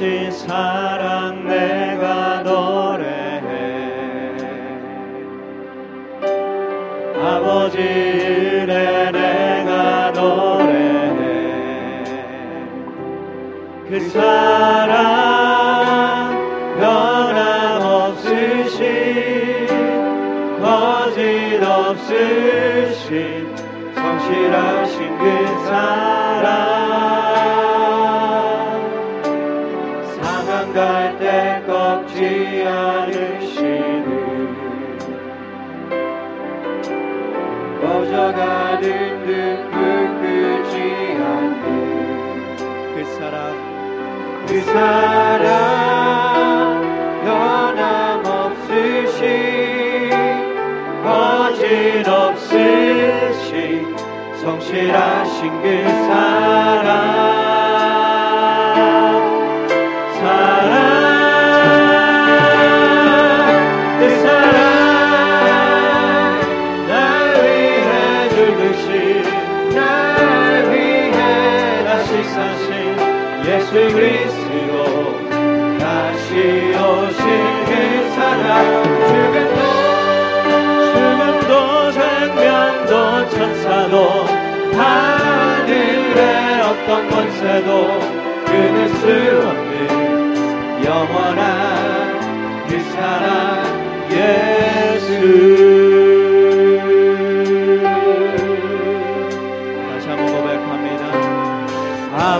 아버지 사 사망 갈때 꺾지 않으시는 꺼져가는 듯 끄지 않는 그 사랑 그 사랑 변함없으신 거짓 없으신 성실하신 그 사랑 예수 그리스도 다시 오신 그 사랑. 죽음도 죽음도 생명도 천사도 하늘의 어떤 권세도 끊을 수 없는 영원한 그 사랑 예수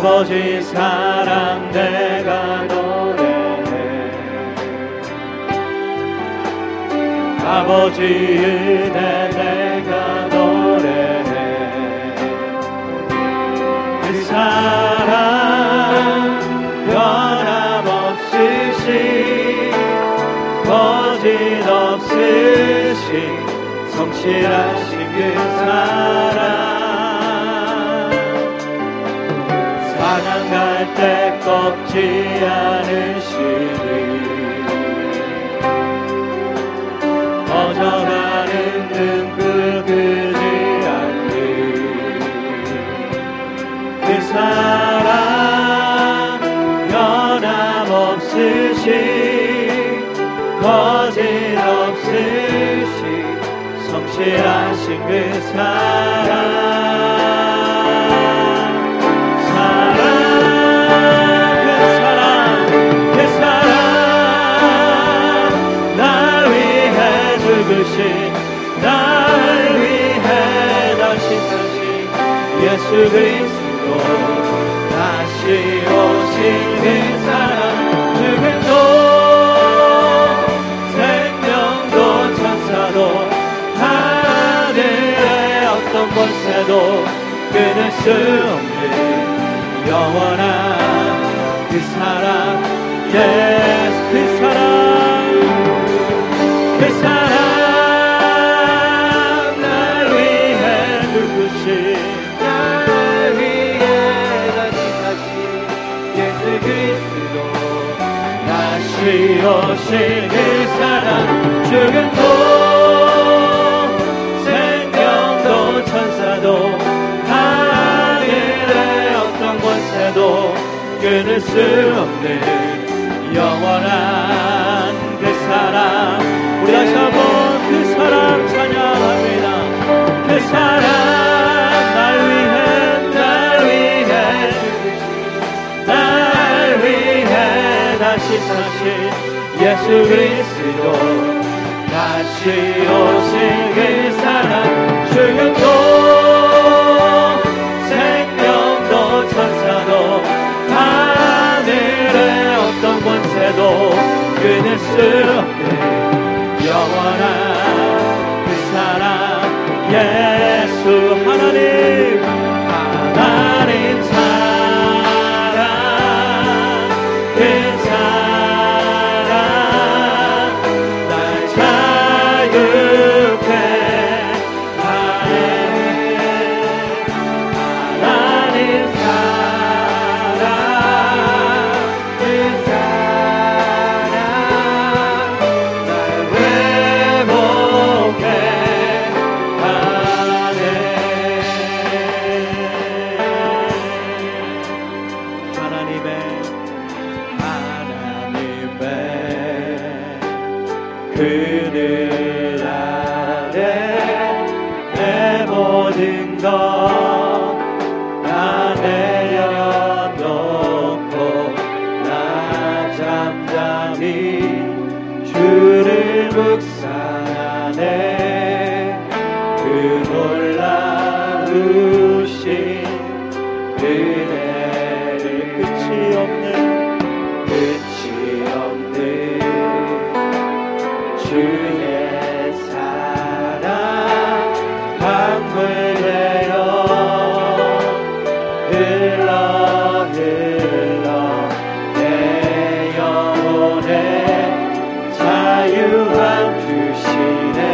아버지 사랑 내가 노래해. 아버지 은혜 내가 노래해. 그 사랑 변함없으신 거짓 없으신 성실하신 그 사랑 때 꺾지 않으시는 꺼져가는 등불 끄지 않는 그 사랑 변함없으신 거짓 없으신 성실하신 그 사랑 그리스도 다시 오신 그 사랑 죽음도 생명도 천사도 하늘의 어떤 권세도 끊을 수 없는 영원한 그 사랑 예수 그 사랑 오신 그 사랑 죽음도 생명도 천사도 하늘의 어떤 권세도 끊을 수 없는 영원한 그 사랑. 우리 다시 한번 그 사랑 찬양합니다. 그 사랑 날 위해 날 위해 날 위해 다시 사신 예수 그리스도 다시 오신 주시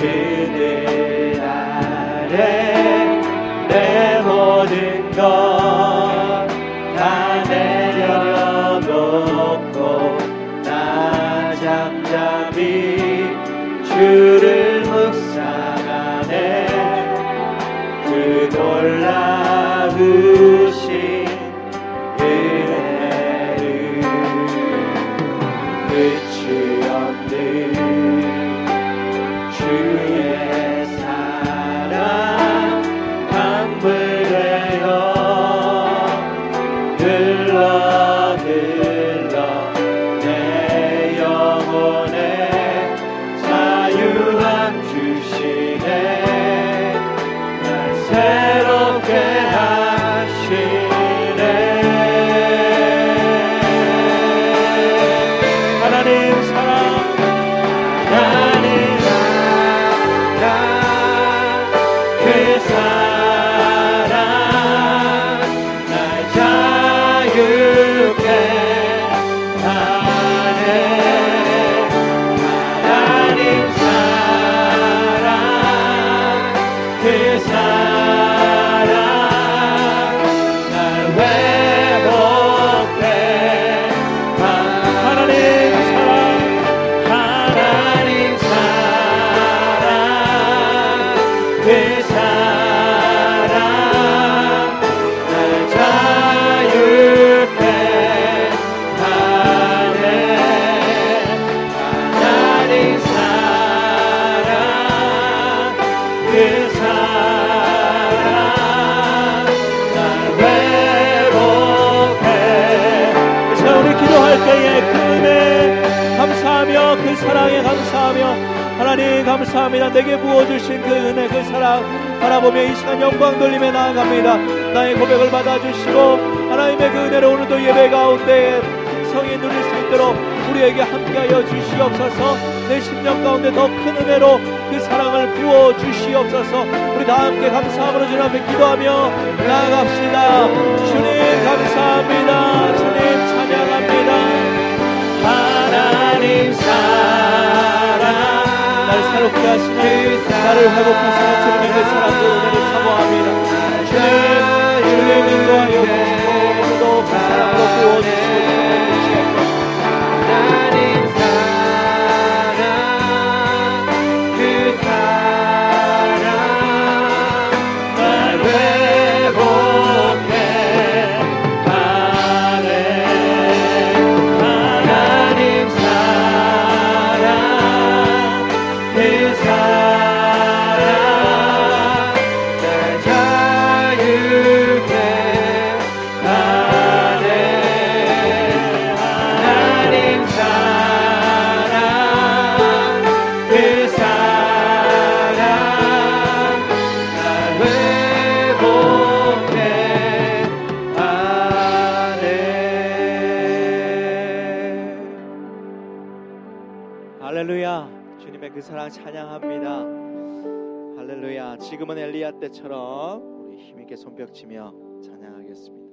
그 그 사랑에 감사하며 하나님 감사합니다. 내게 부어주신 그 은혜 그 사랑 바라보며 이 시간 영광 돌림에 나아갑니다. 나의 고백을 받아주시고 하나님의 그 은혜를 오늘도 예배 가운데 성이 누릴 수 있도록 우리에게 함께하여 주시옵소서 내 심령 가운데 더 큰 은혜로 그 사랑을 부어 주시옵소서. 우리 다 함께 감사함으로 주님 앞에 기도하며 나아갑시다. 주님 감사합니다. 주님 찬양합니다. 하나님 사랑. 날 새롭게 하시는 나를 회복하시는 주님의 그 사랑 그 은혜를 사모합니다. 주님 주님 인도하여 주시고 오늘도 그 사랑으로 부어주시고 할렐루야 지금은 엘리야 때처럼 우리 힘있게 손뼉치며 찬양하겠습니다.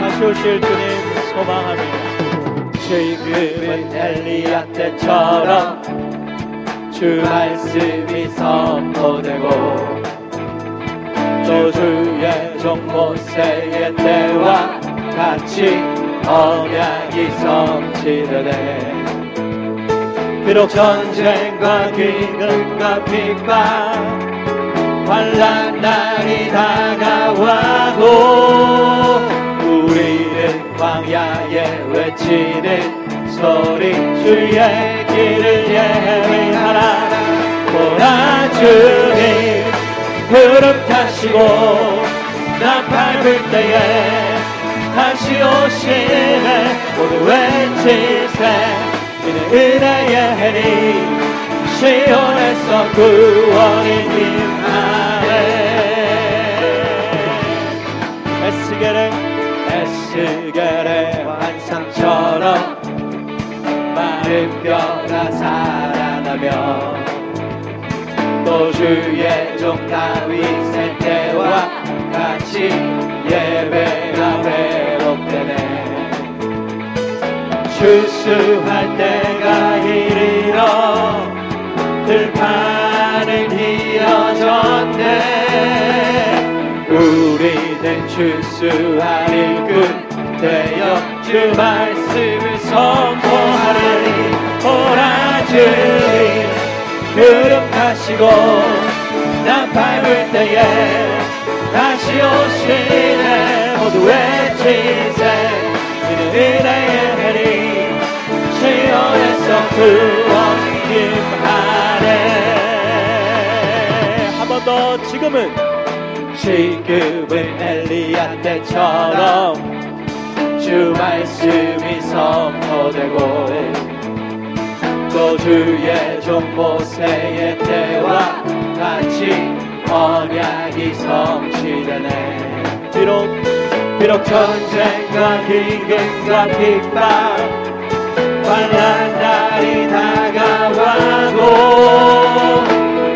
다시 오실 주님 소망합니다 지금은 엘리야 때처럼 주 말씀이 선포되고 또 주의 종 모세의 때와 같이 언약이 성취되네. 비록 전쟁과 기근과 핍박 환란 날이 다가와도 우리는 광야에 외치는 소리 주의 길을 예비하라. 보라 주님 구름 타시고 나 밟을 때에 다시 오시네. 모두 외치세. 이는 은혜의 해니 시온에서 구원이 임하네 에스겔의 에스겔의 환상처럼 마른 뼈가 살아나며 또 주의 종 다윗의 때와 같이 예배가 회복되네. 추수할 때가 이르러 들판은 휘어졌네. 우리는 추수할 일꾼 되어 주 말씀을 오라 주님 구름 타시고 나 밟을 때에 다시 오시네. 모두 외치세. 이는 은혜의 해리 시온에서 구원이 임하네. 한 번 더 지금은 지금은 엘리야 때처럼 주 말씀이 선포되고 또 주의 종 모세의 때와 같이 언약이 성취되네. 비록 비록 전쟁과 기근과 핍박 환란 날이 다가와도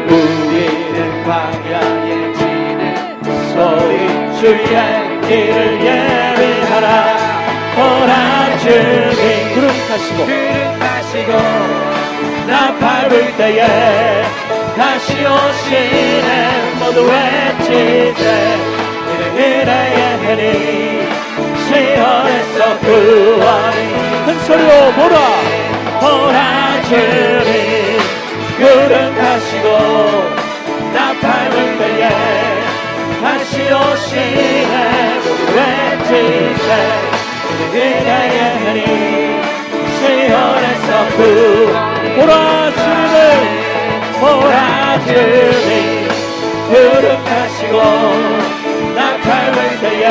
우리는 광야에 지는 소리 주의 길을 예비하라. 오라 주님. 구름 타시고. 구름 타시고 나 밟을 때에 다시 오시네. 모두 외치세. 은혜의 해니 시온에서 구원이 큰 소리로 보라? 보라 주님 구름 타시고 나 밟을 때에 다시 오시네. 모두 외치세. 은혜의 해니 시온에서 구원이 보라 주님을 보라 주님 구름 타시고 나 밟을 때에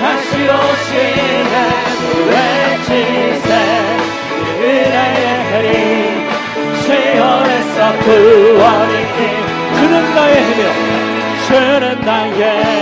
다시 오시네 외치세 은혜의 해리 시온에서 구원이 주는 나의 힘이요. 주는 나의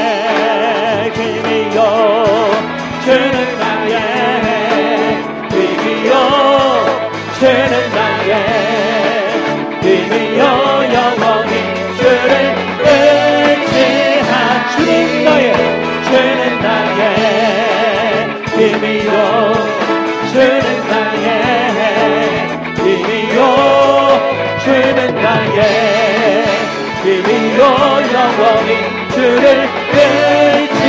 영원히 주를 의지하리.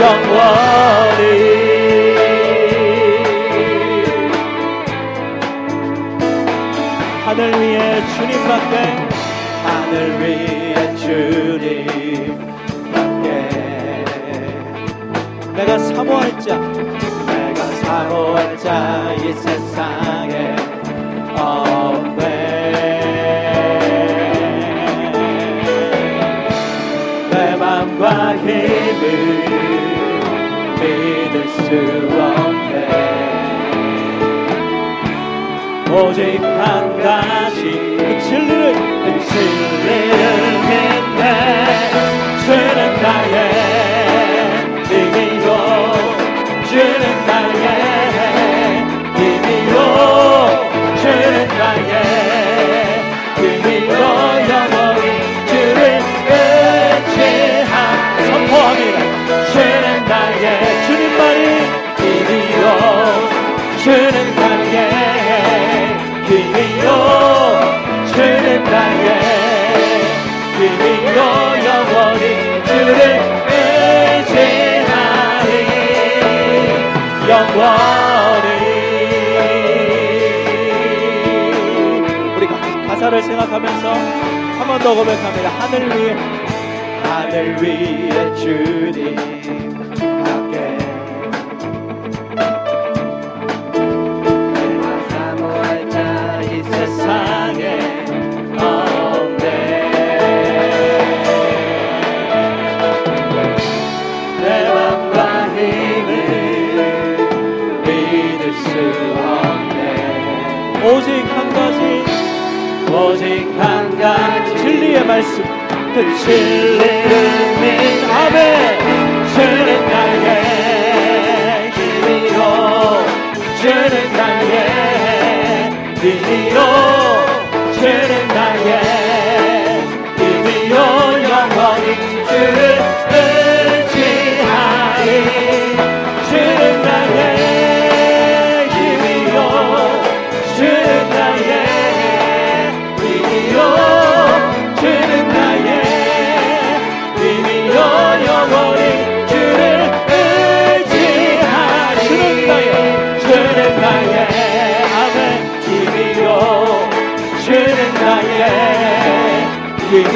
영원히. 하늘 위에 주님밖에 하늘 위에 주님밖에. 내가 사모할 자 내가 사모할 자 이 세상 없네 오직 한 가지 그 진리를 그 진리를 믿네. 고백합니다. 하늘 위에 하늘 위에 주님 함께 내가 사모할 자 이 세상에 없네 내 맘과 힘을 믿을 수 없네 오직 한 가지 오직 한 가지. 진리의 말씀. 그 진리는 아멘. 주는 나의 길이요. 주는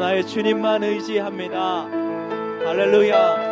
나의 주님만 의지합니다. 할렐루야.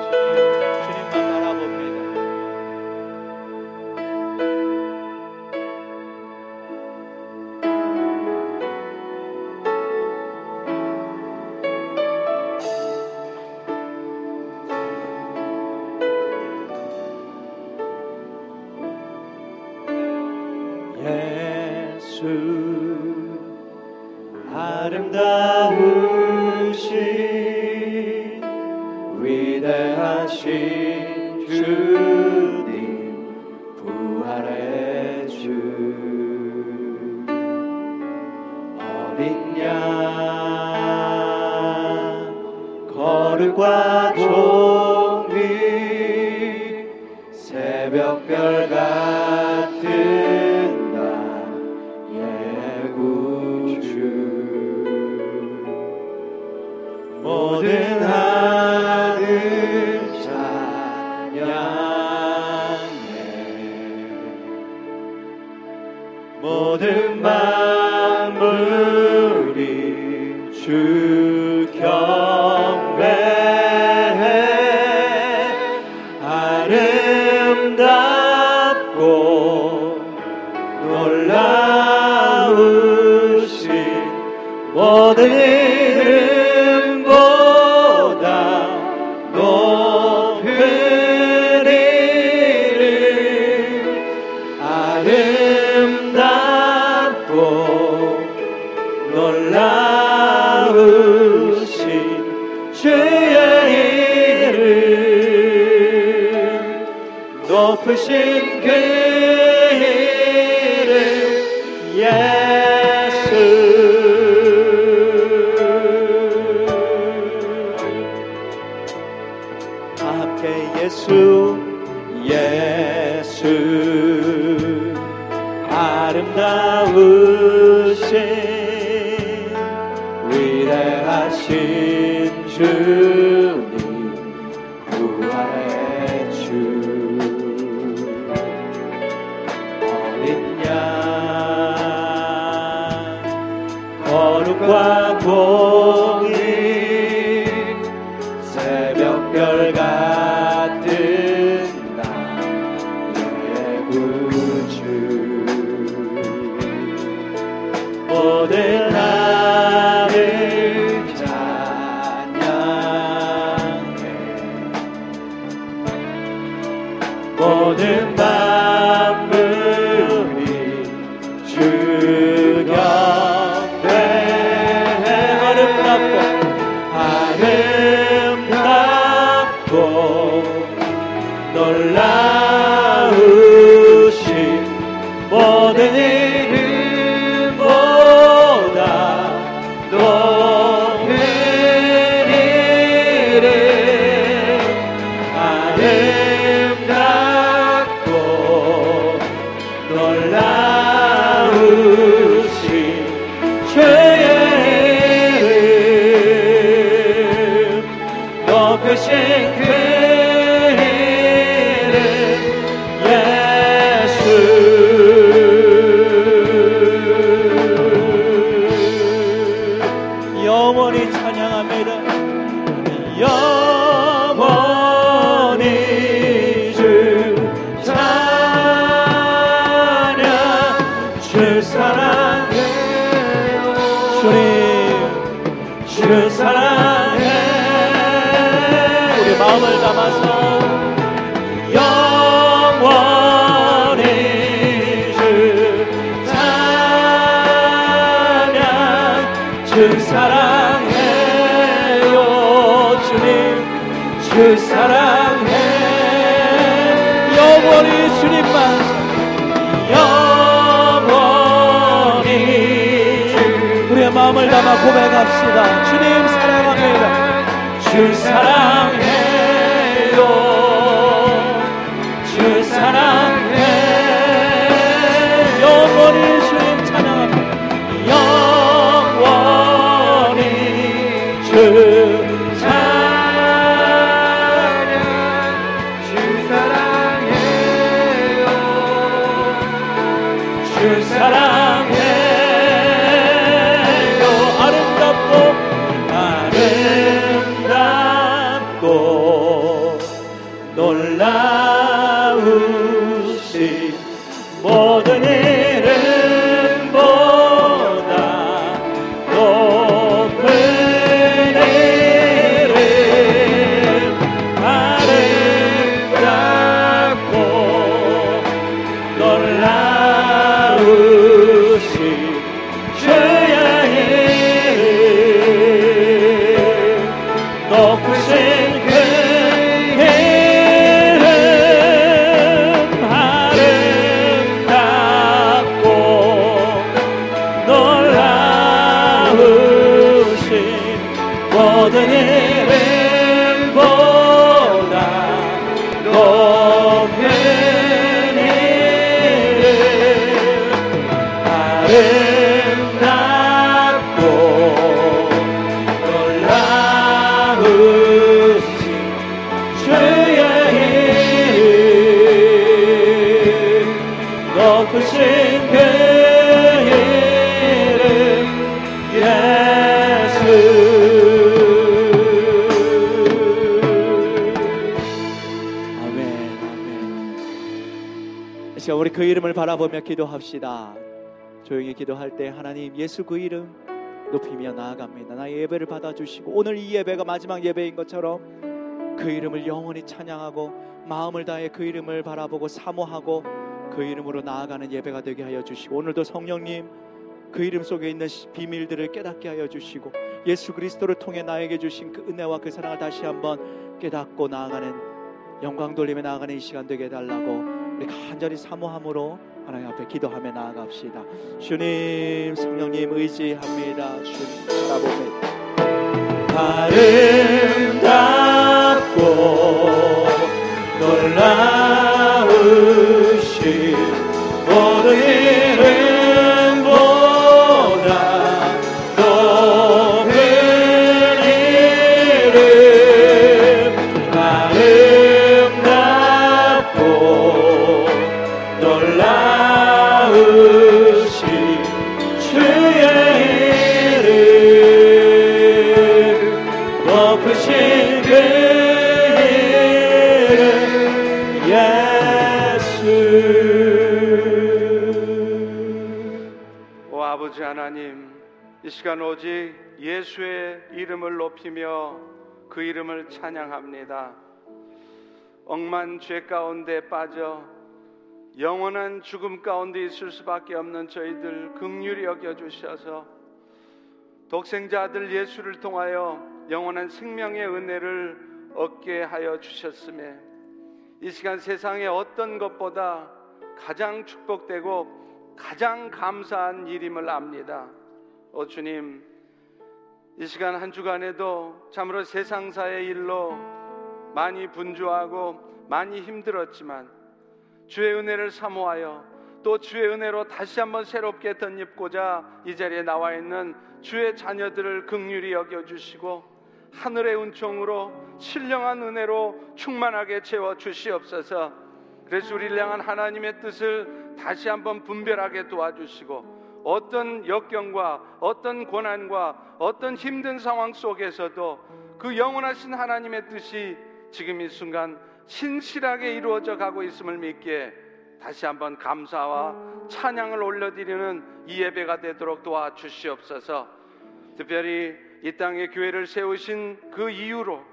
모든 만물이 주켜 함께 예수 예수. 아름다우신 고백합시다. 주님 사랑합니다 주 사랑 바라보며 기도합시다. 조용히 기도할 때 하나님 예수 그 이름 높이며 나아갑니다. 나의 예배를 받아주시고 오늘 이 예배가 마지막 예배인 것처럼 그 이름을 영원히 찬양하고 마음을 다해 그 이름을 바라보고 사모하고 그 이름으로 나아가는 예배가 되게 하여 주시고 오늘도 성령님 그 이름 속에 있는 시- 비밀들을 깨닫게 하여 주시고 예수 그리스도를 통해 나에게 주신 그 은혜와 그 사랑을 다시 한번 깨닫고 나아가는 영광 돌리며 나아가는 이 시간 되게 해달라고 우리 간절히 사모함으로 하나님 앞에 기도하며 나아갑시다. 주님 성령님 의지합니다. 주님 바라봅니다 아름답고 놀라우신 모든 이 시간 오직 예수의 이름을 높이며 그 이름을 찬양합니다. 억만 죄 가운데 빠져 영원한 죽음 가운데 있을 수밖에 없는 저희들 극률이 여겨 주셔서 독생자 아들 예수를 통하여 영원한 생명의 은혜를 얻게 하여 주셨음에 이 시간 세상의 어떤 것보다 가장 축복되고 가장 감사한 일임을 압니다. 오 주님, 이 시간 한 주간에도 참으로 세상사의 일로 많이 분주하고 많이 힘들었지만 주의 은혜를 사모하여 또 주의 은혜로 다시 한번 새롭게 덧입고자 이 자리에 나와 있는 주의 자녀들을 극률히 여겨 주시고 하늘의 은총으로 신령한 은혜로 충만하게 채워 주시옵소서. 그래서 우리를 향한 하나님의 뜻을 다시 한번 분별하게 도와주시고 어떤 역경과 어떤 고난과 어떤 힘든 상황 속에서도 그 영원하신 하나님의 뜻이 지금 이 순간 신실하게 이루어져 가고 있음을 믿기에 다시 한번 감사와 찬양을 올려드리는 이 예배가 되도록 도와주시옵소서. 특별히 이 땅에 교회를 세우신 그 이유로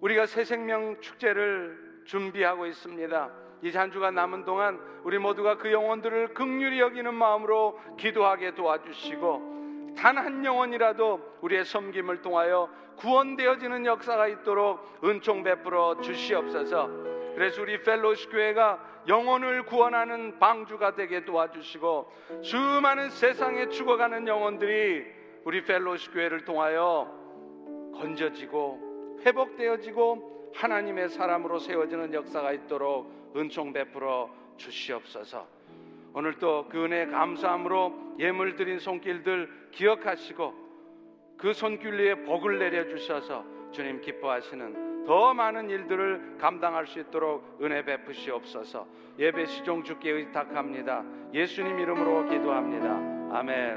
우리가 새 생명 축제를 준비하고 있습니다. 이 잔주가 남은 동안 우리 모두가 그 영혼들을 극률히 여기는 마음으로 기도하게 도와주시고 단 한 영혼이라도 우리의 섬김을 통하여 구원되어지는 역사가 있도록 은총 베풀어 주시옵소서. 그래서 우리 펠로시 교회가 영혼을 구원하는 방주가 되게 도와주시고 수많은 세상에 죽어가는 영혼들이 우리 펠로시 교회를 통하여 건져지고 회복되어지고 하나님의 사람으로 세워지는 역사가 있도록 은총 베풀어 주시옵소서. 오늘 또 그 은혜 감사함으로 예물 드린 손길들 기억하시고 그 손길 위에 복을 내려 주셔서 주님 기뻐하시는 더 많은 일들을 감당할 수 있도록 은혜 베푸시옵소서. 예배 시종 주께 의탁합니다. 예수님 이름으로 기도합니다. 아멘.